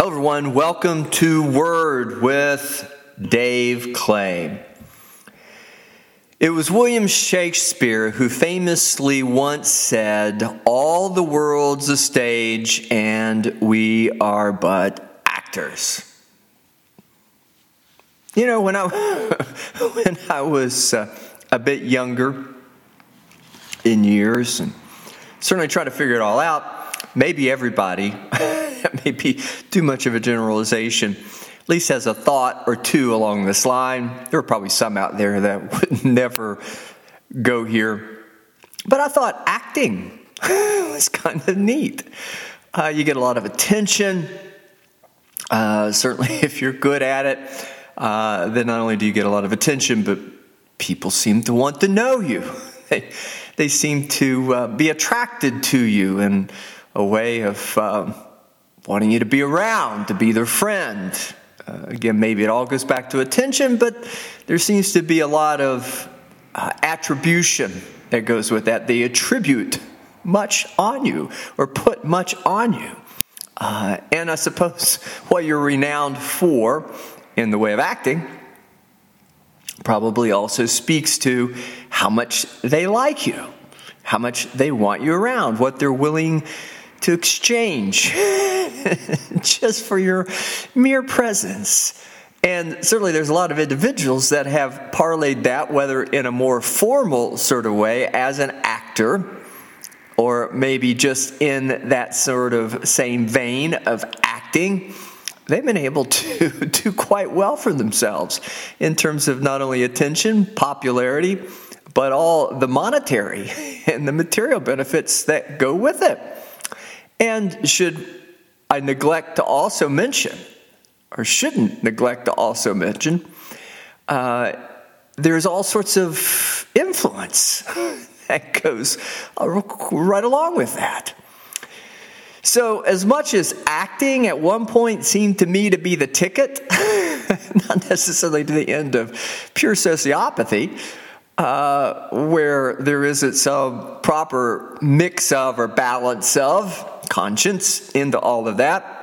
Hello, everyone. Welcome to Word with Dave Clay. It was William Shakespeare who famously once said, All the world's a stage and we are but actors. You know, when I, when I was uh, a bit younger in years and certainly trying to figure it all out, maybe everybody that may be too much of a generalization, at least has a thought or two along this line. There are probably some out there that would never go here. But I thought acting was kind of neat. Uh, you get a lot of attention. Uh, certainly, if you're good at it, uh, then not only do you get a lot of attention, but people seem to want to know you. They, they seem to uh, be attracted to you in a way of um, wanting you to be around, to be their friend. Uh, again, maybe it all goes back to attention, but there seems to be a lot of uh, attribution that goes with that. They attribute much on you or put much on you. Uh, and I suppose what you're renowned for in the way of acting probably also speaks to how much they like you, how much they want you around, what they're willing to exchange just for your mere presence. And certainly, there's a lot of individuals that have parlayed that, whether in a more formal sort of way as an actor, or maybe just in that sort of same vein of acting. They've been able to do quite well for themselves in terms of not only attention, popularity, but all the monetary and the material benefits that go with it. And should I neglect to also mention, or shouldn't neglect to also mention, uh, there's all sorts of influence that goes right along with that. So, as much as acting at one point seemed to me to be the ticket, not necessarily to the end of pure sociopathy, uh, where there isn't some proper mix of or balance of conscience into all of that.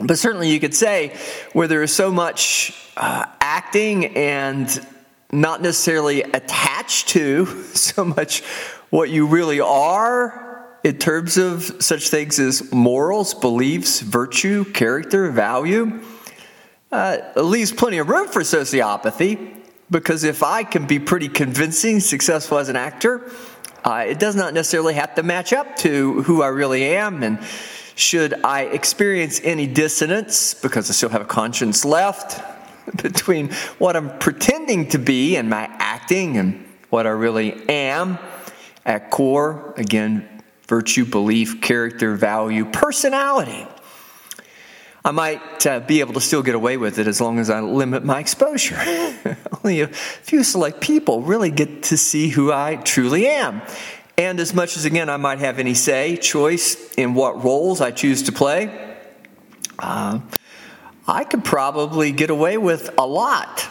But certainly you could say where there is so much uh, acting and not necessarily attached to so much what you really are in terms of such things as morals, beliefs, virtue, character, value, uh, leaves plenty of room for sociopathy because if I can be pretty convincing, successful as an actor, uh, it does not necessarily have to match up to who I really am. And should I experience any dissonance, because I still have a conscience left, between what I'm pretending to be and my acting and what I really am, at core, again, virtue, belief, character, value, personality. I might uh, be able to still get away with it as long as I limit my exposure. Only a few select people really get to see who I truly am. And as much as, again, I might have any say, choice in what roles I choose to play, uh, I could probably get away with a lot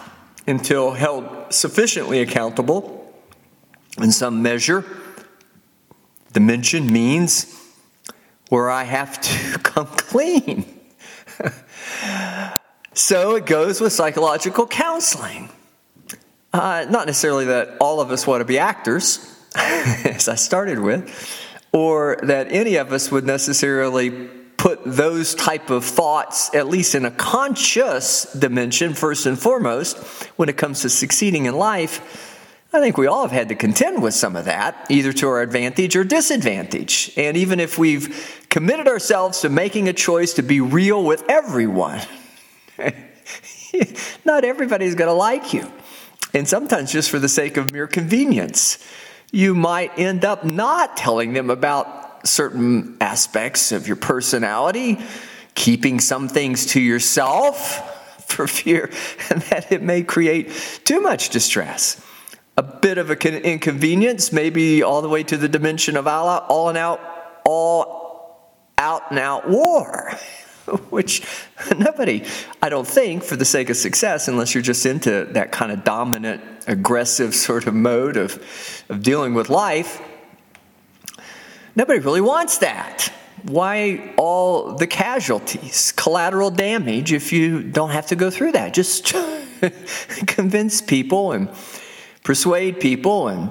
until held sufficiently accountable in some measure. Dimension means where I have to come clean so it goes with psychological counseling. Uh, not necessarily that all of us want to be actors, as I started with, or that any of us would necessarily put those type of thoughts, at least in a conscious dimension, first and foremost, when it comes to succeeding in life. I think we all have had to contend with some of that, either to our advantage or disadvantage. And even if we've committed ourselves to making a choice to be real with everyone, not everybody's going to like you. And sometimes, just for the sake of mere convenience, you might end up not telling them about certain aspects of your personality, keeping some things to yourself for fear that it may create too much distress a bit of an inconvenience, maybe all the way to the dimension of all, all and out, all out and out war, which nobody, I don't think, for the sake of success, unless you're just into that kind of dominant, aggressive sort of mode of, of dealing with life, nobody really wants that. why all the casualties, collateral damage, if you don't have to go through that? Just convince people and persuade people and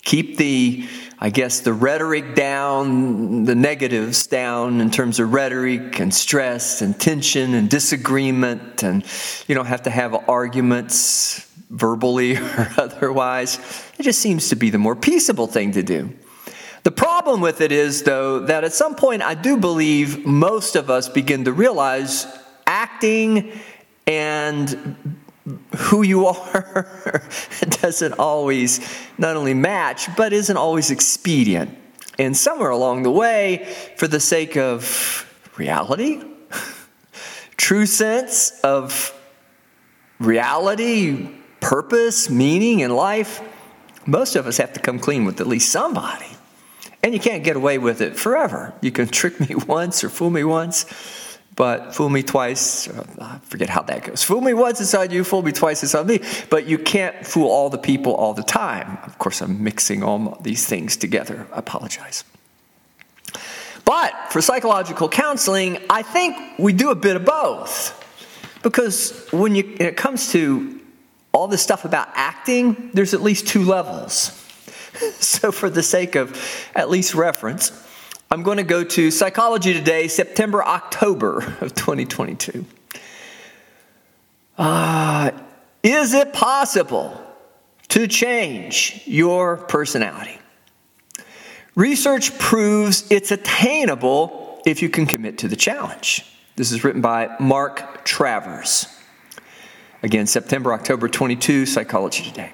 keep the I guess the rhetoric down, the negatives down in terms of rhetoric and stress and tension and disagreement, and you don't have to have arguments verbally or otherwise. It just seems to be the more peaceable thing to do. The problem with it is, though, that at some point I do believe most of us begin to realize acting and who you are doesn't always not only match, but isn't always expedient. And somewhere along the way, for the sake of reality, true sense of reality, purpose, meaning in life, most of us have to come clean with at least somebody. And you can't get away with it forever. You can trick me once or fool me once but fool me twice, uh, I forget how that goes. Fool me once, it's on you, fool me twice, it's on me. But you can't fool all the people all the time. Of course, I'm mixing all these things together. I apologize. But for psychological counseling, I think we do a bit of both. Because when, you, when it comes to all this stuff about acting, there's at least two levels. so, for the sake of at least reference, I'm going to go to Psychology Today, September, October of 2022. Uh, is it possible to change your personality? Research proves it's attainable if you can commit to the challenge. This is written by Mark Travers. Again, September, October 22, Psychology Today.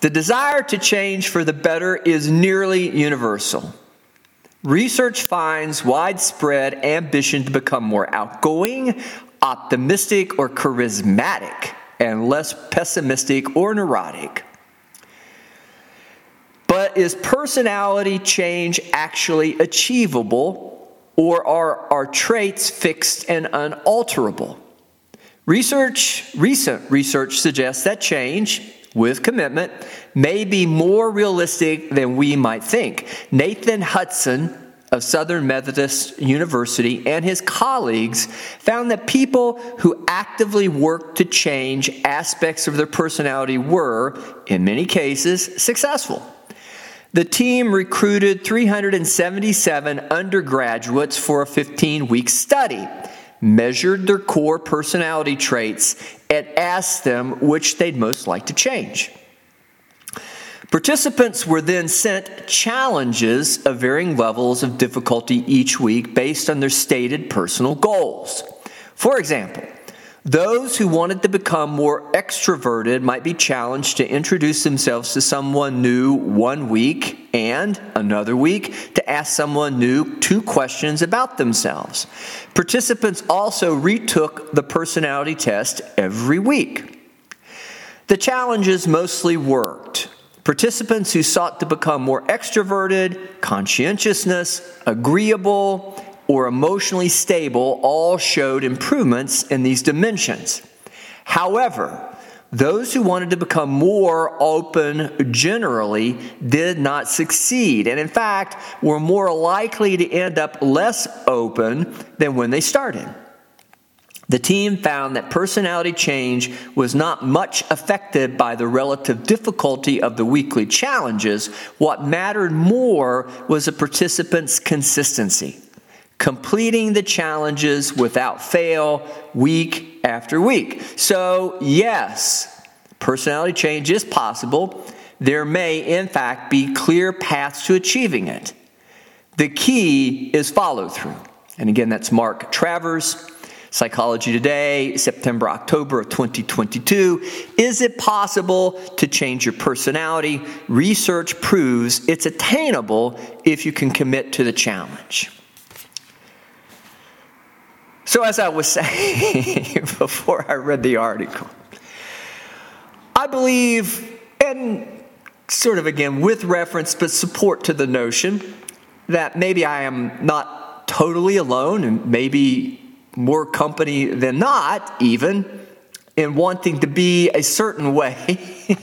The desire to change for the better is nearly universal. Research finds widespread ambition to become more outgoing, optimistic, or charismatic, and less pessimistic or neurotic. But is personality change actually achievable, or are our traits fixed and unalterable? Research, recent research suggests that change, with commitment may be more realistic than we might think. Nathan Hudson of Southern Methodist University and his colleagues found that people who actively worked to change aspects of their personality were, in many cases, successful. The team recruited 377 undergraduates for a 15 week study measured their core personality traits, and asked them which they'd most like to change. Participants were then sent challenges of varying levels of difficulty each week based on their stated personal goals. For example, those who wanted to become more extroverted might be challenged to introduce themselves to someone new one week and another week to ask someone new two questions about themselves. Participants also retook the personality test every week. The challenges mostly worked. Participants who sought to become more extroverted, conscientiousness, agreeable, or emotionally stable all showed improvements in these dimensions. However, those who wanted to become more open generally did not succeed, and in fact, were more likely to end up less open than when they started. The team found that personality change was not much affected by the relative difficulty of the weekly challenges. What mattered more was the participants' consistency completing the challenges without fail week after week. So, yes, personality change is possible. There may, in fact, be clear paths to achieving it. The key is follow through. And again, that's Mark Travers, Psychology Today, September, October of 2022. Is it possible to change your personality? Research proves it's attainable if you can commit to the challenge. So, as I was saying before I read the article, I believe, and sort of again with reference but support to the notion that maybe I am not totally alone and maybe more company than not, even in wanting to be a certain way.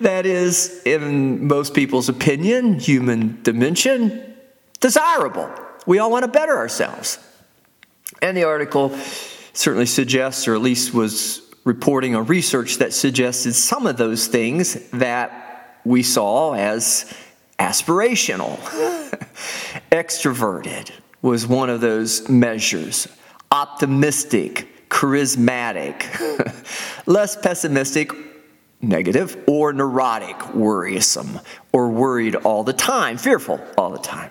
that is, in most people's opinion, human dimension, desirable We all want to better ourselves. And the article certainly suggests, or at least was reporting on research that suggested some of those things that we saw as aspirational. Extroverted was one of those measures, optimistic, charismatic, less pessimistic, negative, or neurotic, worrisome, or worried all the time, fearful all the time.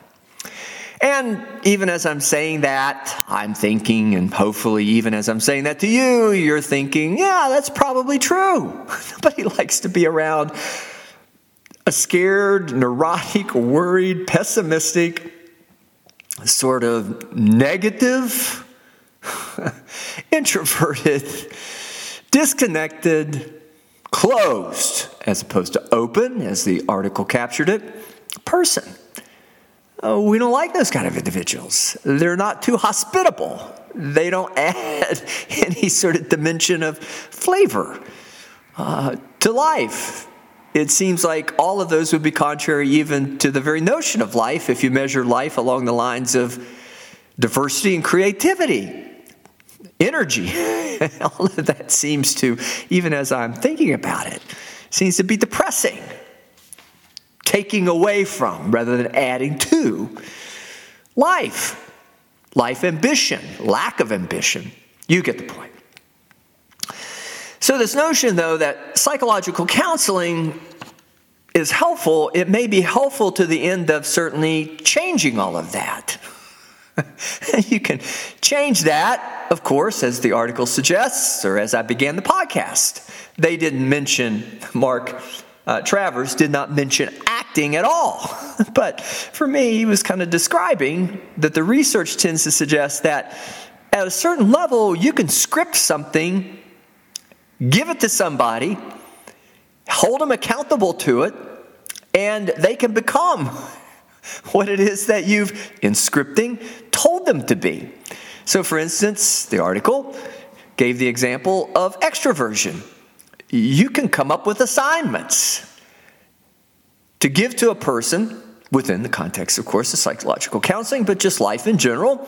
And even as I'm saying that, I'm thinking, and hopefully, even as I'm saying that to you, you're thinking, yeah, that's probably true. Nobody likes to be around a scared, neurotic, worried, pessimistic, sort of negative, introverted, disconnected, closed, as opposed to open, as the article captured it, person. Uh, we don't like those kind of individuals. They're not too hospitable. They don't add any sort of dimension of flavor uh, to life. It seems like all of those would be contrary even to the very notion of life if you measure life along the lines of diversity and creativity, energy. all of that seems to, even as I'm thinking about it, seems to be depressing taking away from rather than adding to. Life, life ambition, lack of ambition. You get the point. So, this notion, though, that psychological counseling is helpful, it may be helpful to the end of certainly changing all of that. you can change that, of course, as the article suggests, or as I began the podcast. They didn't mention Mark uh, Travers did not mention acting at all. but for me, he was kind of describing that the research tends to suggest that at a certain level, you can script something, give it to somebody, hold them accountable to it, and they can become what it is that you've, in scripting, told them to be. So, for instance, the article gave the example of extroversion you can come up with assignments to give to a person within the context, of course, of psychological counseling, but just life in general,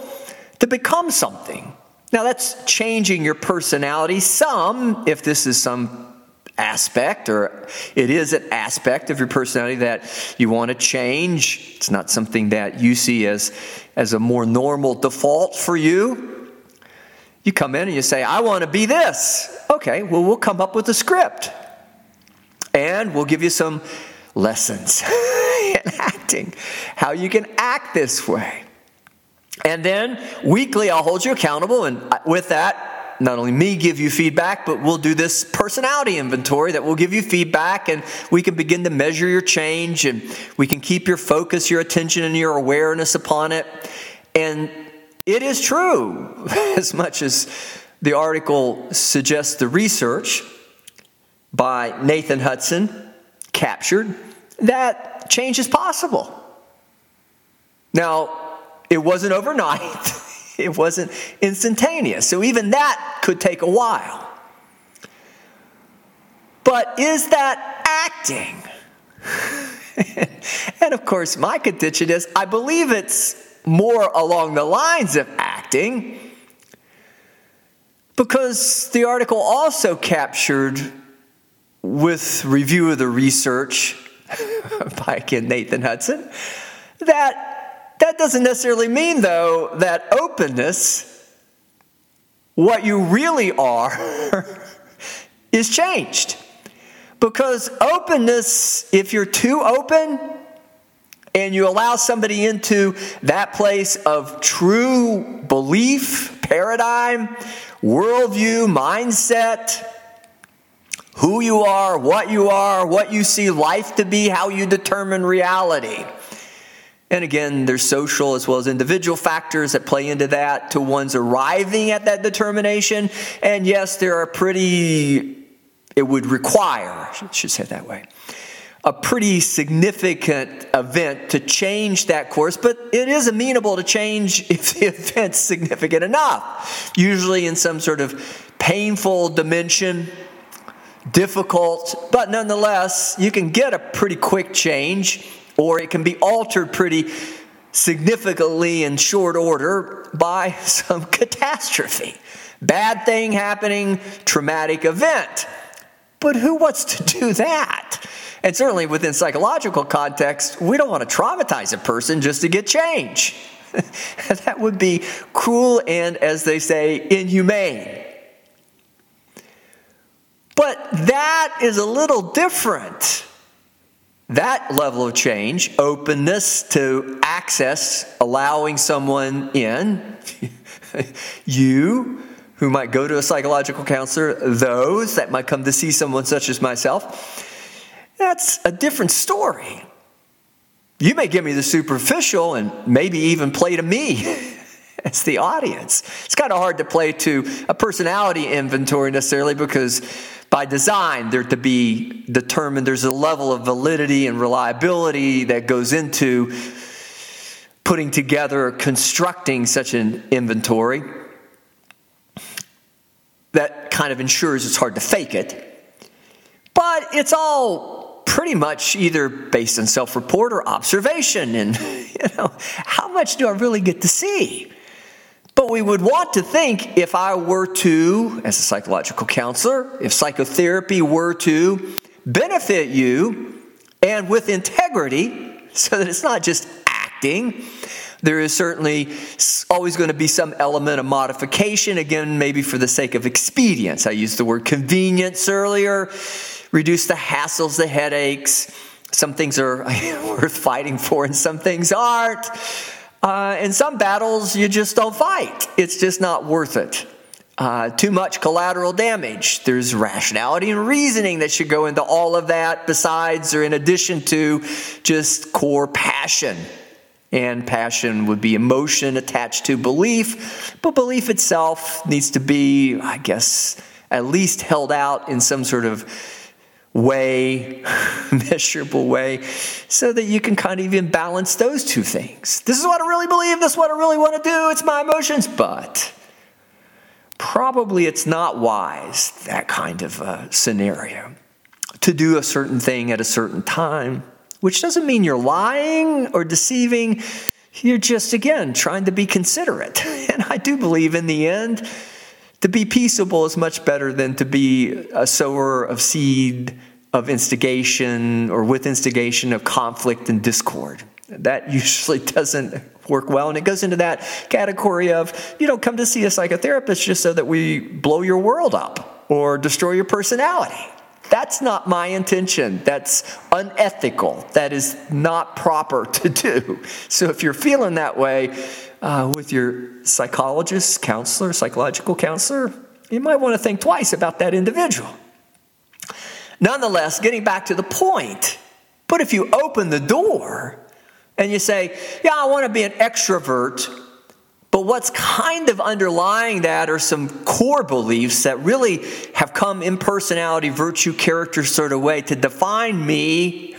to become something. Now, that's changing your personality some, if this is some aspect or it is an aspect of your personality that you want to change. It's not something that you see as, as a more normal default for you. You come in and you say, I want to be this. Okay, well, we'll come up with a script and we'll give you some lessons in acting, how you can act this way. And then weekly, I'll hold you accountable, and with that, not only me give you feedback, but we'll do this personality inventory that will give you feedback, and we can begin to measure your change, and we can keep your focus, your attention, and your awareness upon it. And it is true, as much as the article suggests the research by Nathan Hudson captured, that change is possible. Now, it wasn't overnight, it wasn't instantaneous, so even that could take a while. But is that acting? and of course, my contention is I believe it's more along the lines of acting because the article also captured with review of the research by again Nathan Hudson that that doesn't necessarily mean though that openness what you really are is changed. Because openness if you're too open and you allow somebody into that place of true belief, paradigm, worldview, mindset, who you are, what you are, what you see life to be, how you determine reality. And again, there's social as well as individual factors that play into that to one's arriving at that determination. And yes, there are pretty, it would require, I should say that way, a pretty significant event to change that course, but it is amenable to change if the event's significant enough. Usually in some sort of painful dimension, difficult, but nonetheless, you can get a pretty quick change, or it can be altered pretty significantly in short order by some catastrophe. Bad thing happening, traumatic event. But who wants to do that? And certainly within psychological context, we don't want to traumatize a person just to get change. that would be cruel and, as they say, inhumane. But that is a little different. That level of change, openness to access, allowing someone in, you who might go to a psychological counselor, those that might come to see someone such as myself, that's a different story. You may give me the superficial and maybe even play to me as the audience. It's kind of hard to play to a personality inventory necessarily because by design they're to be determined. There's a level of validity and reliability that goes into putting together, or constructing such an inventory that kind of ensures it's hard to fake it. But it's all pretty much either based on self report or observation. And, you know, how much do I really get to see? But we would want to think if I were to, as a psychological counselor, if psychotherapy were to benefit you and with integrity, so that it's not just acting, there is certainly always going to be some element of modification, again, maybe for the sake of expedience. I used the word convenience earlier reduce the hassles, the headaches. Some things are worth fighting for, and some things aren't. Uh, in some battles, you just don't fight. It's just not worth it. Uh, too much collateral damage. There's rationality and reasoning that should go into all of that, besides or in addition to just core passion. And passion would be emotion attached to belief, but belief itself needs to be, I guess, at least held out in some sort of way, measurable way, so that you can kind of even balance those two things. This is what I really believe, this is what I really want to do, it's my emotions, but probably it's not wise, that kind of scenario, to do a certain thing at a certain time, which doesn't mean you're lying or deceiving. You're just, again, trying to be considerate. And I do believe in the end, to be peaceable is much better than to be a sower of seed of instigation or with instigation of conflict and discord. That usually doesn't work well. And it goes into that category of you don't come to see a psychotherapist just so that we blow your world up or destroy your personality. That's not my intention. That's unethical. That is not proper to do. So if you're feeling that way, uh, with your psychologist, counselor, psychological counselor, you might want to think twice about that individual. Nonetheless, getting back to the point, but if you open the door and you say, Yeah, I want to be an extrovert, but what's kind of underlying that are some core beliefs that really have come in personality, virtue, character sort of way to define me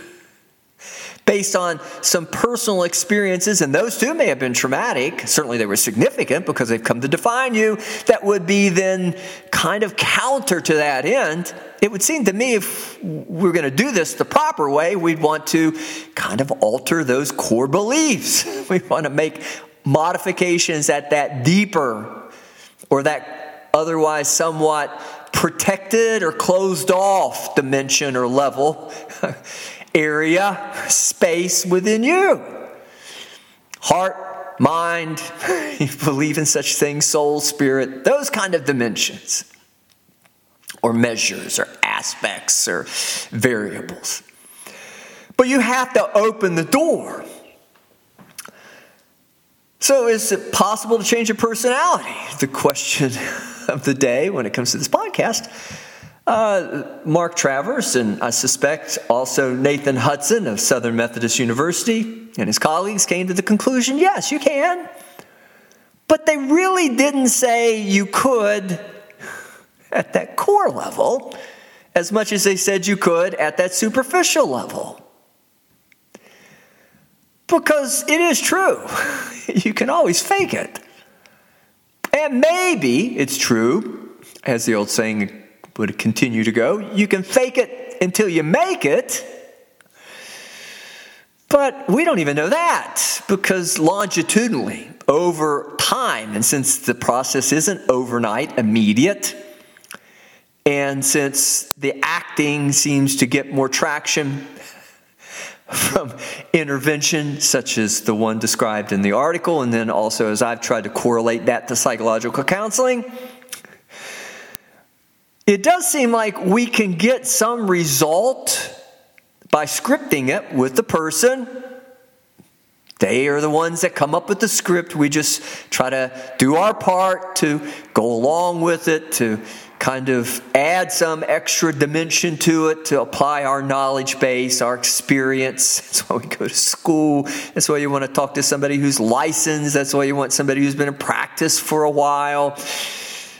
based on some personal experiences, and those too may have been traumatic. Certainly they were significant because they've come to define you, that would be then kind of counter to that end. It would seem to me if we're going to do this the proper way, we'd want to kind of alter those core beliefs. We want to make modifications at that deeper or that otherwise somewhat protected or closed off dimension or level area, space within you. Heart, mind, you believe in such things, soul, spirit, those kind of dimensions, or measures, or aspects, or variables. But you have to open the door. So, is it possible to change your personality? The question of the day when it comes to this podcast. Uh, Mark Travers, and I suspect also Nathan Hudson of Southern Methodist University and his colleagues came to the conclusion yes, you can. But they really didn't say you could at that core level as much as they said you could at that superficial level. Because it is true, you can always fake it. And maybe it's true, as the old saying would continue to go. You can fake it until you make it. But we don't even know that because longitudinally, over time, and since the process isn't overnight, immediate, and since the acting seems to get more traction from intervention, such as the one described in the article, and then also as I've tried to correlate that to psychological counseling, it does seem like we can get some result by scripting it with the person. They are the ones that come up with the script. We just try to do our part to go along with it, to kind of add some extra dimension to it to apply our knowledge base, our experience. That's why we go to school. That's why you want to talk to somebody who's licensed. That's why you want somebody who's been in practice for a while.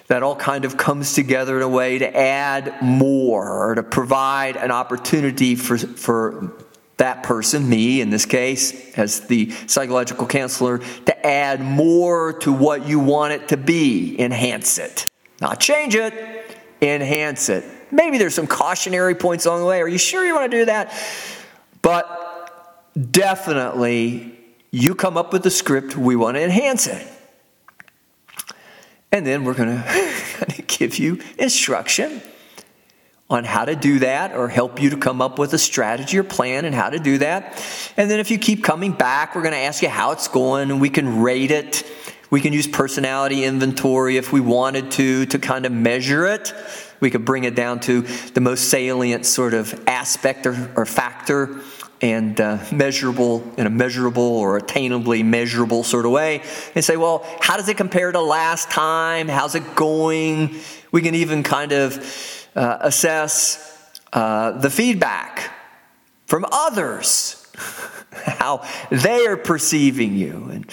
That all kind of comes together in a way to add more, or to provide an opportunity for, for that person, me in this case, as the psychological counselor, to add more to what you want it to be, enhance it. Not change it, enhance it. Maybe there's some cautionary points along the way. Are you sure you want to do that? But definitely, you come up with the script, we want to enhance it. And then we're going to give you instruction on how to do that or help you to come up with a strategy or plan and how to do that. And then if you keep coming back, we're going to ask you how it's going and we can rate it we can use personality inventory if we wanted to, to kind of measure it. We could bring it down to the most salient sort of aspect or, or factor and uh, measurable in a measurable or attainably measurable sort of way and say, well, how does it compare to last time? How's it going? We can even kind of uh, assess uh, the feedback from others, how they are perceiving you. And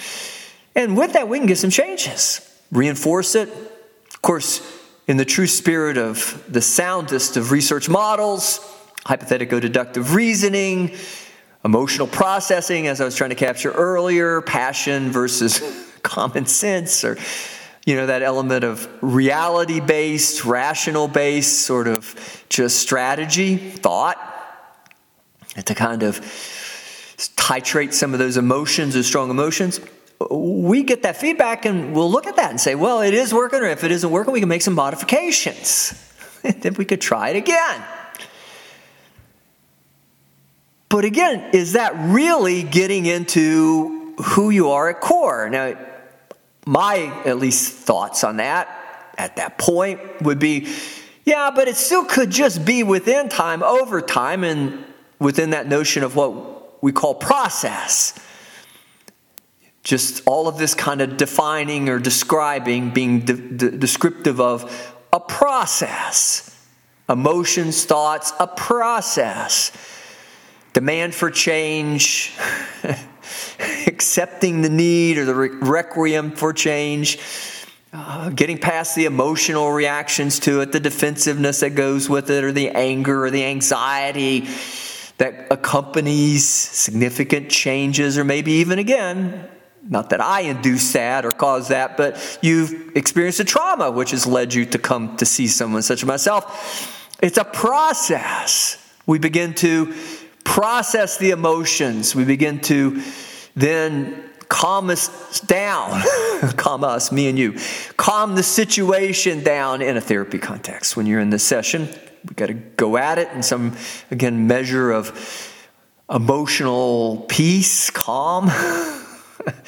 and with that, we can get some changes, reinforce it. Of course, in the true spirit of the soundest of research models, hypothetical deductive reasoning, emotional processing, as I was trying to capture earlier, passion versus common sense, or you know, that element of reality based, rational based, sort of just strategy, thought, to kind of titrate some of those emotions, or strong emotions we get that feedback and we'll look at that and say, well, it is working, or if it isn't working, we can make some modifications. then we could try it again. But again, is that really getting into who you are at core? Now, my at least thoughts on that at that point would be yeah, but it still could just be within time, over time, and within that notion of what we call process just all of this kind of defining or describing, being de- de- descriptive of a process. Emotions, thoughts, a process. Demand for change, accepting the need or the requiem for change, uh, getting past the emotional reactions to it, the defensiveness that goes with it, or the anger or the anxiety that accompanies significant changes, or maybe even again, not that I induce that or cause that, but you've experienced a trauma which has led you to come to see someone such as myself. It's a process. We begin to process the emotions. We begin to then calm us down, calm us, me and you, calm the situation down in a therapy context. When you're in this session, we've got to go at it in some, again, measure of emotional peace, calm.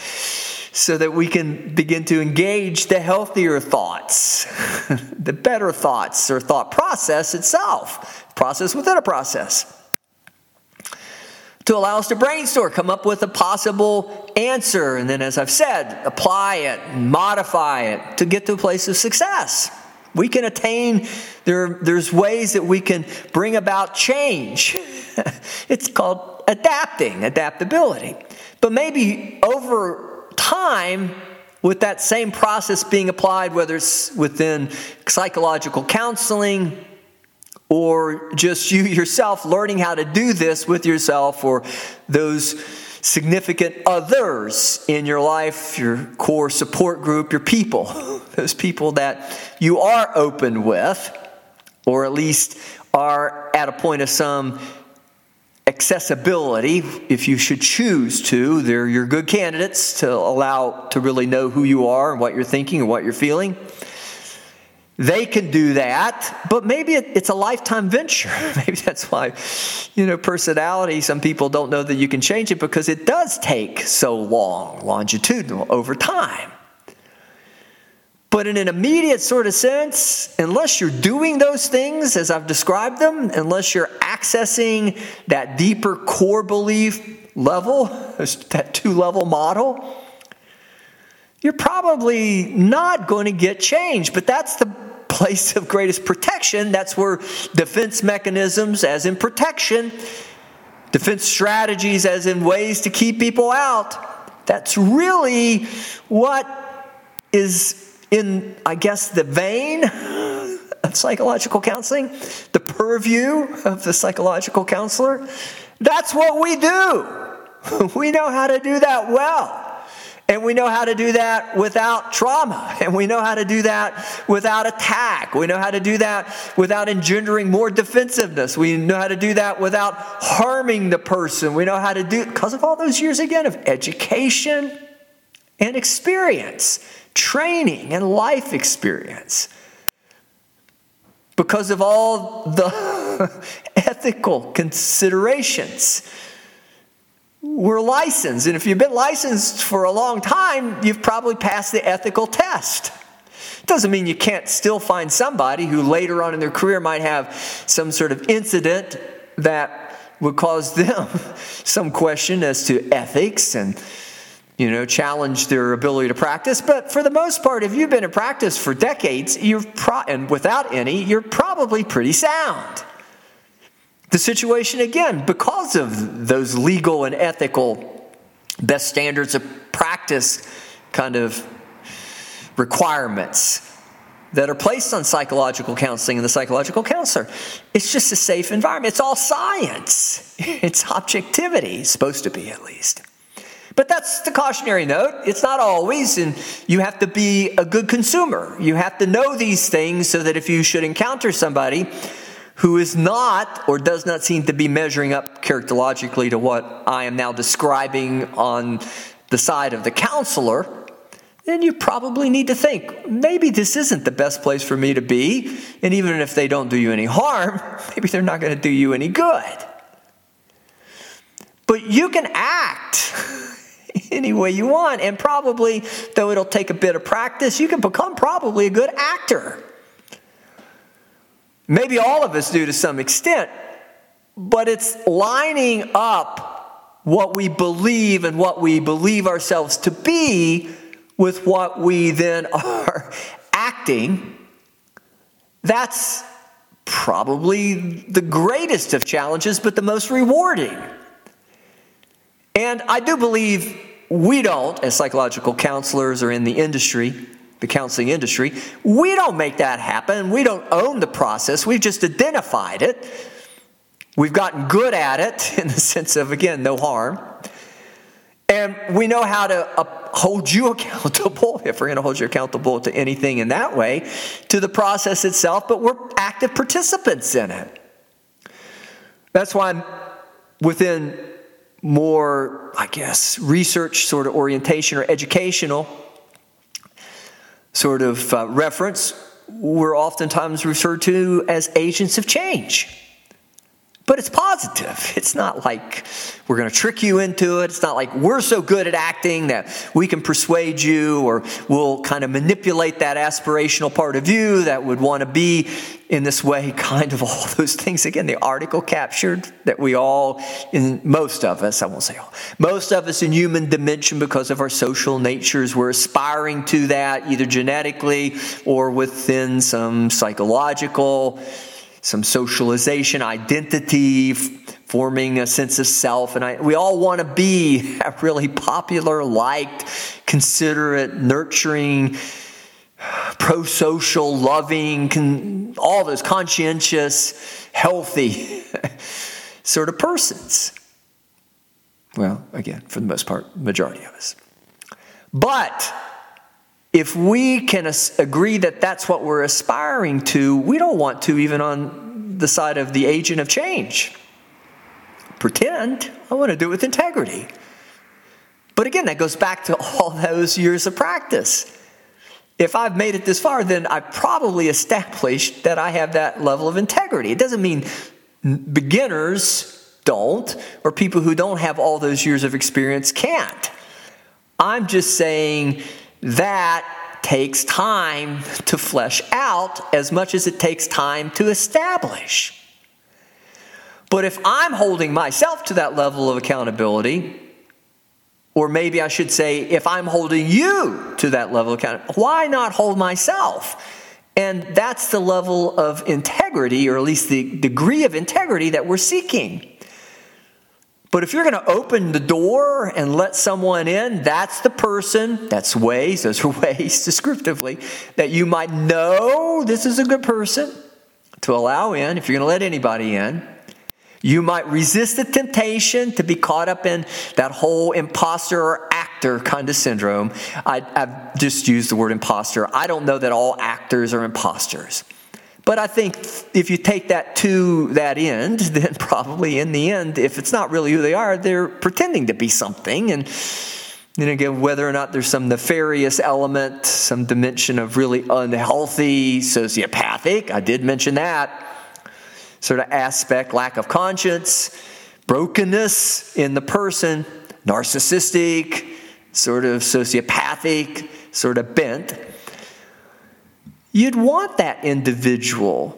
so that we can begin to engage the healthier thoughts, the better thoughts, or thought process itself, process within a process. To allow us to brainstorm, come up with a possible answer, and then, as I've said, apply it, modify it to get to a place of success. We can attain, there, there's ways that we can bring about change. it's called adapting, adaptability. But maybe over time, with that same process being applied, whether it's within psychological counseling or just you yourself learning how to do this with yourself or those significant others in your life, your core support group, your people, those people that you are open with, or at least are at a point of some accessibility, if you should choose to. They're your good candidates to allow to really know who you are and what you're thinking and what you're feeling. They can do that, but maybe it's a lifetime venture. maybe that's why, you know, personality, some people don't know that you can change it because it does take so long, longitudinal, over time. But in an immediate sort of sense, unless you're doing those things as I've described them, unless you're accessing that deeper core belief level, that two level model, you're probably not going to get change. But that's the place of greatest protection. That's where defense mechanisms, as in protection, defense strategies, as in ways to keep people out, that's really what is in, I guess, the vein of psychological counseling, the purview of the psychological counselor. That's what we do. We know how to do that well. And we know how to do that without trauma. And we know how to do that without attack. We know how to do that without engendering more defensiveness. We know how to do that without harming the person. We know how to do because of all those years again of education and experience, training and life experience. Because of all the ethical considerations we're licensed. And if you've been licensed for a long time, you've probably passed the ethical test. Doesn't mean you can't still find somebody who later on in their career might have some sort of incident that would cause them some question as to ethics and you know challenge their ability to practice but for the most part if you've been in practice for decades you're pro- and without any you're probably pretty sound the situation again because of those legal and ethical best standards of practice kind of requirements that are placed on psychological counseling and the psychological counselor. It's just a safe environment. It's all science. It's objectivity, supposed to be at least. But that's the cautionary note. It's not always, and you have to be a good consumer. You have to know these things so that if you should encounter somebody who is not or does not seem to be measuring up characterologically to what I am now describing on the side of the counselor, then you probably need to think maybe this isn't the best place for me to be. And even if they don't do you any harm, maybe they're not going to do you any good. But you can act any way you want. And probably, though it'll take a bit of practice, you can become probably a good actor. Maybe all of us do to some extent, but it's lining up what we believe and what we believe ourselves to be with what we then are acting. That's probably the greatest of challenges, but the most rewarding. And I do believe we don't, as psychological counselors or in the industry, the counseling industry. We don't make that happen. We don't own the process. We've just identified it. We've gotten good at it in the sense of, again, no harm. And we know how to uh, hold you accountable, if we're going to hold you accountable to anything in that way, to the process itself, but we're active participants in it. That's why I'm within more, I guess, research sort of orientation or educational sort of uh, reference, we're oftentimes referred to as agents of change. But it's positive. It's not like we're going to trick you into it. It's not like we're so good at acting that we can persuade you or we'll kind of manipulate that aspirational part of you that would want to be in this way, kind of all those things. Again, the article captured that we all, in most of us, I won't say all, most of us in human dimension because of our social natures, we're aspiring to that either genetically or within some psychological some socialization, identity, forming a sense of self. And I, we all want to be really popular, liked, considerate, nurturing, pro social, loving, con, all those conscientious, healthy sort of persons. Well, again, for the most part, majority of us. But if we can agree that that's what we're aspiring to, we don't want to even on the side of the agent of change pretend. I want to do it with integrity. But again, that goes back to all those years of practice. If I've made it this far, then I've probably established that I have that level of integrity. It doesn't mean beginners don't, or people who don't have all those years of experience can't. I'm just saying that takes time to flesh out as much as it takes time to establish. But if I'm holding myself to that level of accountability, or maybe I should say, if I'm holding you to that level of account, why not hold myself? And that's the level of integrity, or at least the degree of integrity that we're seeking. But if you're going to open the door and let someone in, that's the person, that's ways, those are ways descriptively, that you might know this is a good person to allow in if you're going to let anybody in. You might resist the temptation to be caught up in that whole imposter or actor kind of syndrome. I, have just used the word imposter. I don't know that all actors are imposters. But I think if you take that to that end, then probably in the end, if it's not really who they are, they're pretending to be something. And then again, whether or not there's some nefarious element, some dimension of really unhealthy, sociopathic, I did mention that sort of aspect, lack of conscience, brokenness in the person, narcissistic, sort of sociopathic, sort of bent you'd want that individual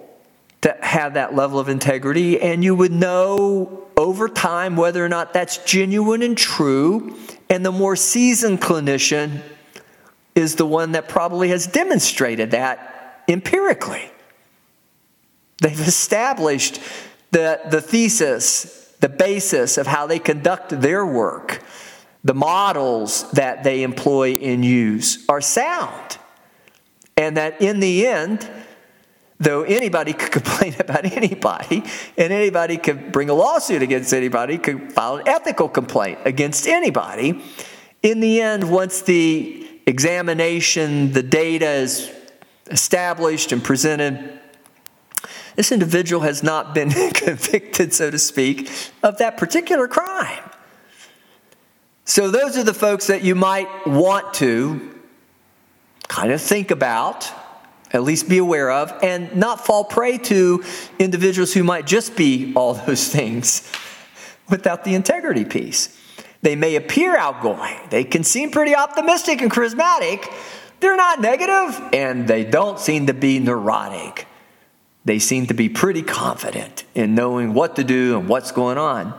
to have that level of integrity, and you would know over time whether or not that's genuine and true. And the more seasoned clinician is the one that probably has demonstrated that empirically. They've established the, the thesis, the basis of how they conduct their work. The models that they employ and use are sound. And that in the end, though anybody could complain about anybody, and anybody could bring a lawsuit against anybody, could file an ethical complaint against anybody, in the end, once the examination, the data is established and presented, this individual has not been convicted, so to speak, of that particular crime. So, those are the folks that you might want to kind of think about, at least be aware of, and not fall prey to individuals who might just be all those things without the integrity piece. They may appear outgoing, they can seem pretty optimistic and charismatic. They're not negative, and they don't seem to be neurotic. They seem to be pretty confident in knowing what to do and what's going on.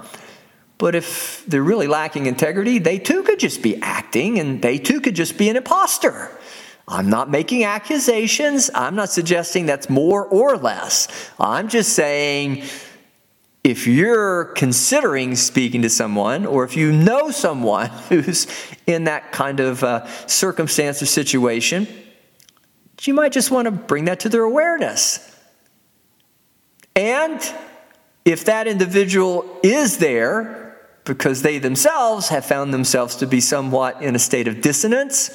But if they're really lacking integrity, they too could just be acting and they too could just be an imposter. I'm not making accusations. I'm not suggesting that's more or less. I'm just saying if you're considering speaking to someone, or if you know someone who's in that kind of uh, circumstance or situation, you might just want to bring that to their awareness. And if that individual is there because they themselves have found themselves to be somewhat in a state of dissonance,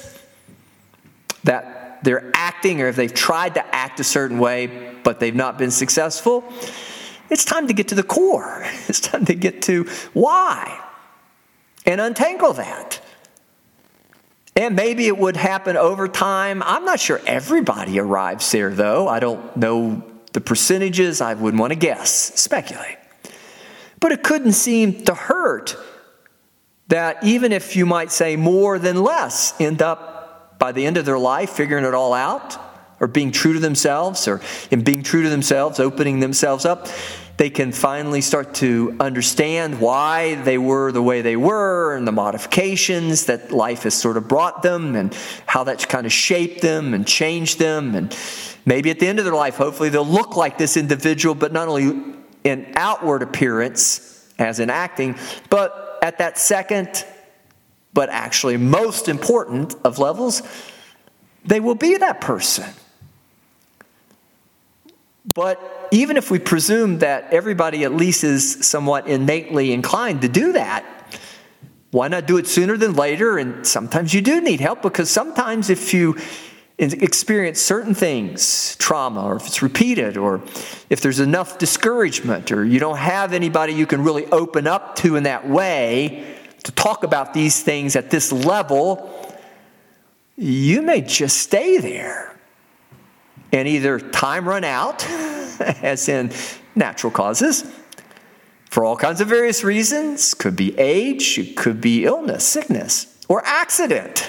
that they're acting or if they've tried to act a certain way but they've not been successful, it's time to get to the core. It's time to get to why and untangle that. And maybe it would happen over time. I'm not sure everybody arrives there, though. I don't know the percentages. I wouldn't want to guess, speculate. But it couldn't seem to hurt that even if you might say more than less end up by the end of their life figuring it all out or being true to themselves or in being true to themselves opening themselves up they can finally start to understand why they were the way they were and the modifications that life has sort of brought them and how that's kind of shaped them and changed them and maybe at the end of their life hopefully they'll look like this individual but not only in outward appearance as in acting but at that second but actually, most important of levels, they will be that person. But even if we presume that everybody at least is somewhat innately inclined to do that, why not do it sooner than later? And sometimes you do need help because sometimes if you experience certain things, trauma, or if it's repeated, or if there's enough discouragement, or you don't have anybody you can really open up to in that way to talk about these things at this level, you may just stay there and either time run out, as in natural causes, for all kinds of various reasons. Could be age, it could be illness, sickness, or accident.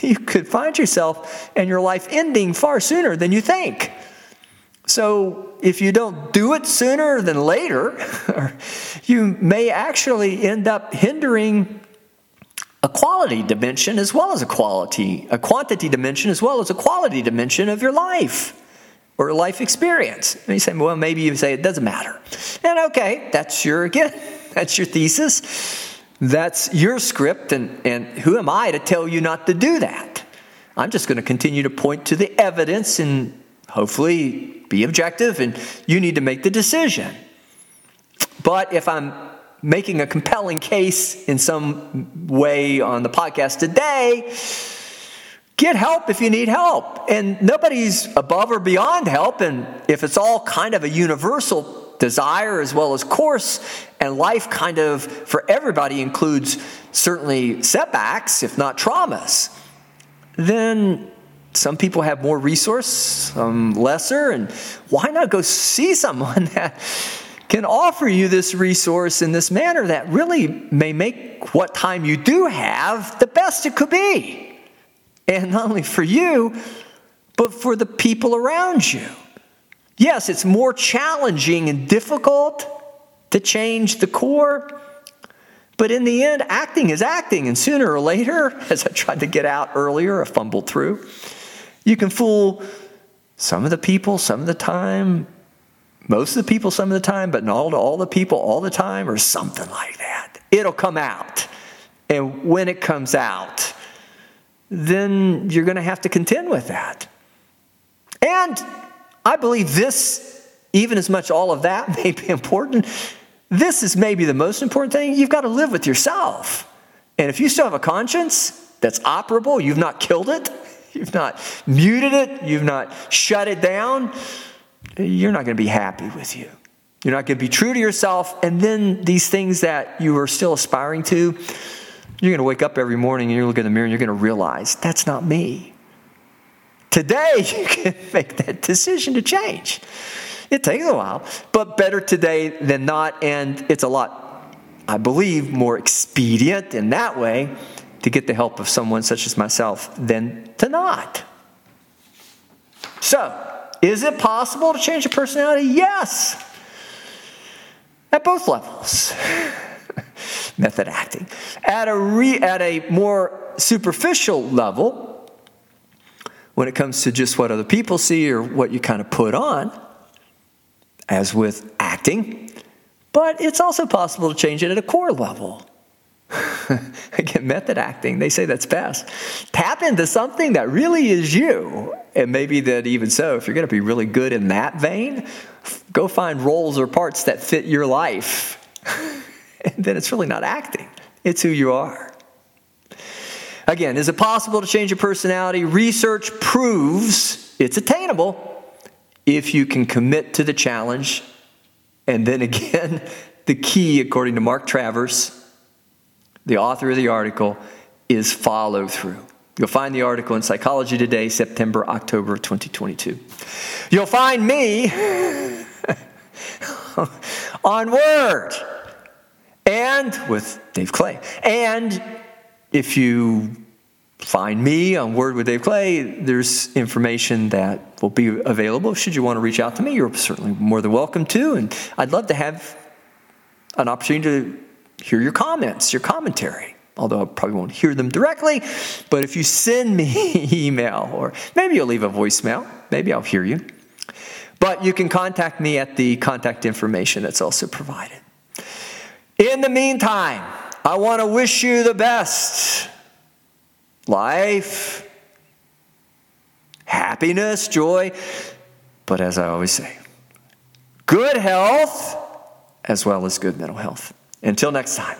you could find yourself and your life ending far sooner than you think. So, if you don't do it sooner than later, you may actually end up hindering a quality dimension as well as a quality, a quantity dimension as well as a quality dimension of your life or life experience. And you say, well, maybe you say it doesn't matter. And okay, that's your, again, that's your thesis. That's your script, and, and who am I to tell you not to do that? I'm just going to continue to point to the evidence and hopefully be objective, and you need to make the decision. But if I'm making a compelling case in some way on the podcast today, get help if you need help. And nobody's above or beyond help. And if it's all kind of a universal desire as well as course, and life kind of for everybody includes certainly setbacks, if not traumas, then some people have more resource, some lesser, and why not go see someone that can offer you this resource in this manner that really may make what time you do have the best it could be? And not only for you, but for the people around you. Yes, it's more challenging and difficult to change the core, but in the end, acting is acting. And sooner or later, as I tried to get out earlier, I fumbled through, you can fool some of the people some of the time, most of the people some of the time, but not all, the people all the time, or something like that. It'll come out. And when it comes out, then you're going to have to contend with that. And I believe this, even as much all of that may be important, this is maybe the most important thing. You've got to live with yourself. And if you still have a conscience that's operable, you've not killed it, you've not muted it, you've not shut it down, you're not going to be happy with you. You're not going to be true to yourself. And then these things that you are still aspiring to, you're going to wake up every morning and you look in the mirror and you're going to realize that's not me. Today, you can make that decision to change. It takes a while, but better today than not. And it's a lot, I believe, more expedient in that way to get the help of someone such as myself than to not. So, is it possible to change a personality? Yes, at both levels. method acting. At a, re, at a more superficial level, when it comes to just what other people see or what you kind of put on, as with acting, but it's also possible to change it at a core level. Again, method acting, they say that's best. Tap into something that really is you. And maybe that even so, if you're going to be really good in that vein, go find roles or parts that fit your life. and then it's really not acting, it's who you are. Again, is it possible to change your personality? Research proves it's attainable if you can commit to the challenge. And then again, the key, according to Mark Travers, the author of the article, is follow through. You'll find the article in Psychology Today, September, October 2022. You'll find me on Word and with Dave Clay. And if you find me on Word with Dave Clay, there's information that will be available. Should you want to reach out to me, you're certainly more than welcome to. And I'd love to have an opportunity to hear your comments, your commentary. Although I probably won't hear them directly, but if you send me email or maybe you'll leave a voicemail, maybe I'll hear you. But you can contact me at the contact information that's also provided. In the meantime, I want to wish you the best life, happiness, joy, but as I always say, good health as well as good mental health. Until next time.